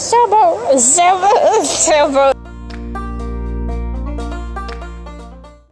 Silver, silver, silver.